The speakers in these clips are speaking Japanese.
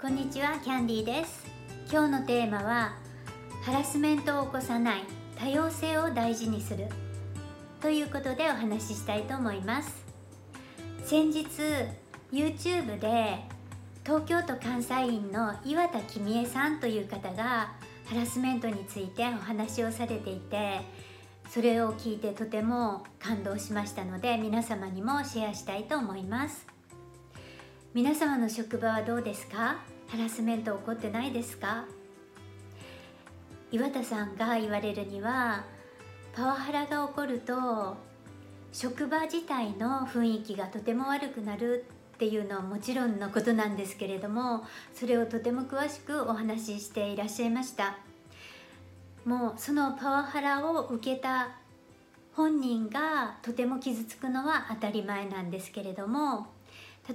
こんにちはキャンディーです。今日のテーマはハラスメントを起こさない多様性を大事にするということでお話ししたいと思います。先日 YouTube で東京都監査院の岩田君恵さんという方がハラスメントについてお話をされていてそれを聞いてとても感動しましたので皆様にもシェアしたいと思います。皆様の職場はどうですか？ハラスメント起こってないですか？岩田さんが言われるにはパワハラが起こると職場自体の雰囲気がとても悪くなるっていうのはもちろんのことなんですけれどもそれをとても詳しくお話ししていらっしゃいました。もうそのパワハラを受けた本人がとても傷つくのは当たり前なんですけれども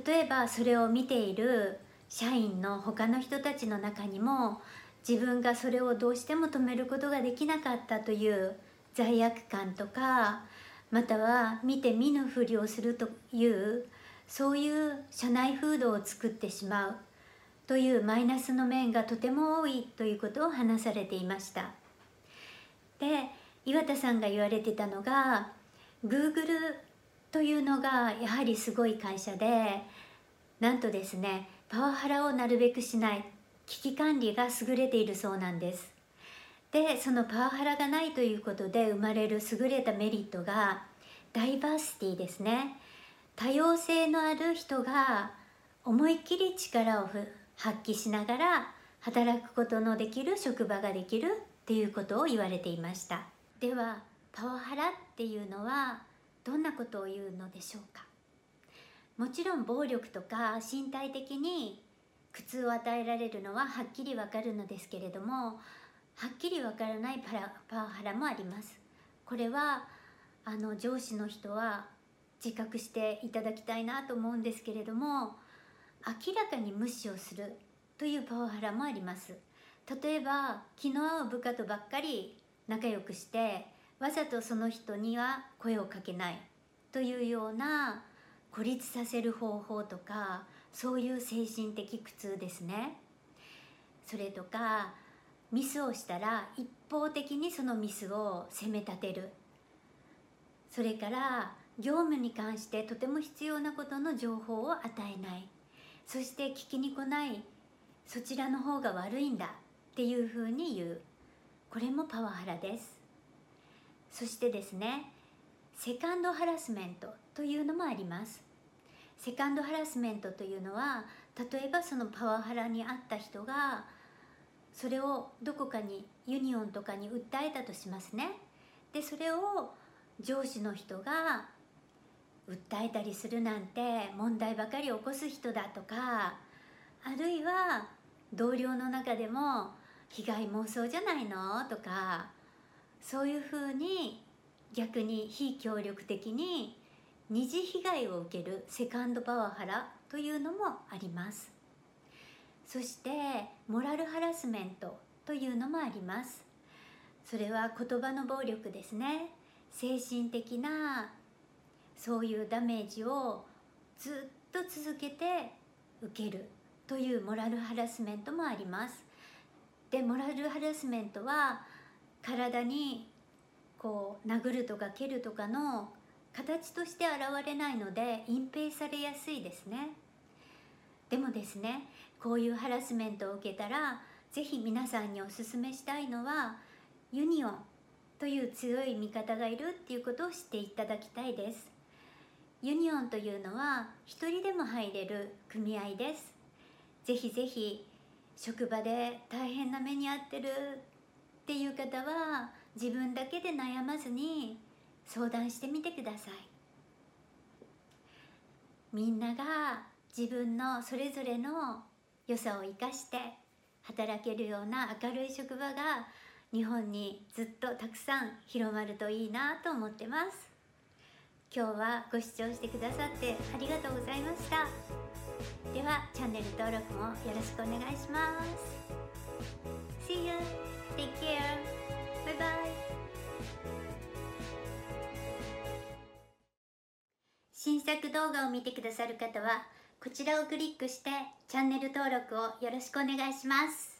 例えばそれを見ている社員の他の人たちの中にも自分がそれをどうしても止めることができなかったという罪悪感とかまたは見て見ぬふりをするというそういう社内風土を作ってしまうというマイナスの面がとても多いということを話されていました。で岩田さんが言われてたのが Google というのがやはりすごい会社でなんとですねパワハラをなるべくしない危機管理が優れているそうなんです。でそのパワハラがないということで生まれる優れたメリットがダイバーシティですね。多様性のある人が思いっきり力を発揮しながら働くことのできる職場ができるっていうことを言われていました。ではパワハラっていうのはどんなことを言うのでしょうか？もちろん暴力とか身体的に苦痛を与えられるのははっきりわかるのですけれどもはっきりわからないパラパワハラもあります。これはあの上司の人は自覚していただきたいなと思うんですけれども明らかに無視をするというパワハラもあります。例えば気の合う部下とばっかり仲良くしてわざとその人には声をかけないというような孤立させる方法とかそういう精神的苦痛ですね。それとかミスをしたら一方的にそのミスを責め立てる。それから業務に関してとても必要なことの情報を与えない。そして聞きに来ない。そちらの方が悪いんだっていうふうに言う。これもパワハラです。そしてですねセカンドハラスメントというのもあります。セカンドハラスメントというのは例えばそのパワハラにあった人がそれをどこかにユニオンとかに訴えたとしますね。でそれを上司の人が訴えたりするなんて問題ばかり起こす人だとかあるいは同僚の中でも被害妄想じゃないのとかそういうふうに逆に非協力的に二次被害を受けるセカンドパワハラというのもあります。そしてモラルハラスメントというのもあります。それは言葉の暴力ですね。精神的なそういうダメージをずっと続けて受けるというモラルハラスメントもあります。でモラルハラスメントは体にこう殴るとか蹴るとかの形として現れないので隠蔽されやすいですね。でもですねこういうハラスメントを受けたら是非皆さんにおすすめしたいのはユニオンという強い味方がいるっていうことを知っていただきたいです。ユニオンというのは一人でも入れる組合です。ぜひぜひ職場で大変な目に遭ってるっていう方は自分だけで悩まずに相談してみてください。みんなが自分のそれぞれの良さを生かして働けるような明るい職場が日本にずっとたくさん広まるといいなと思ってます。今日はご視聴してくださってありがとうございました。ではチャンネル登録もよろしくお願いします。新作動画を見てくださる方はこちらをクリックしてチャンネル登録をよろしくお願いします。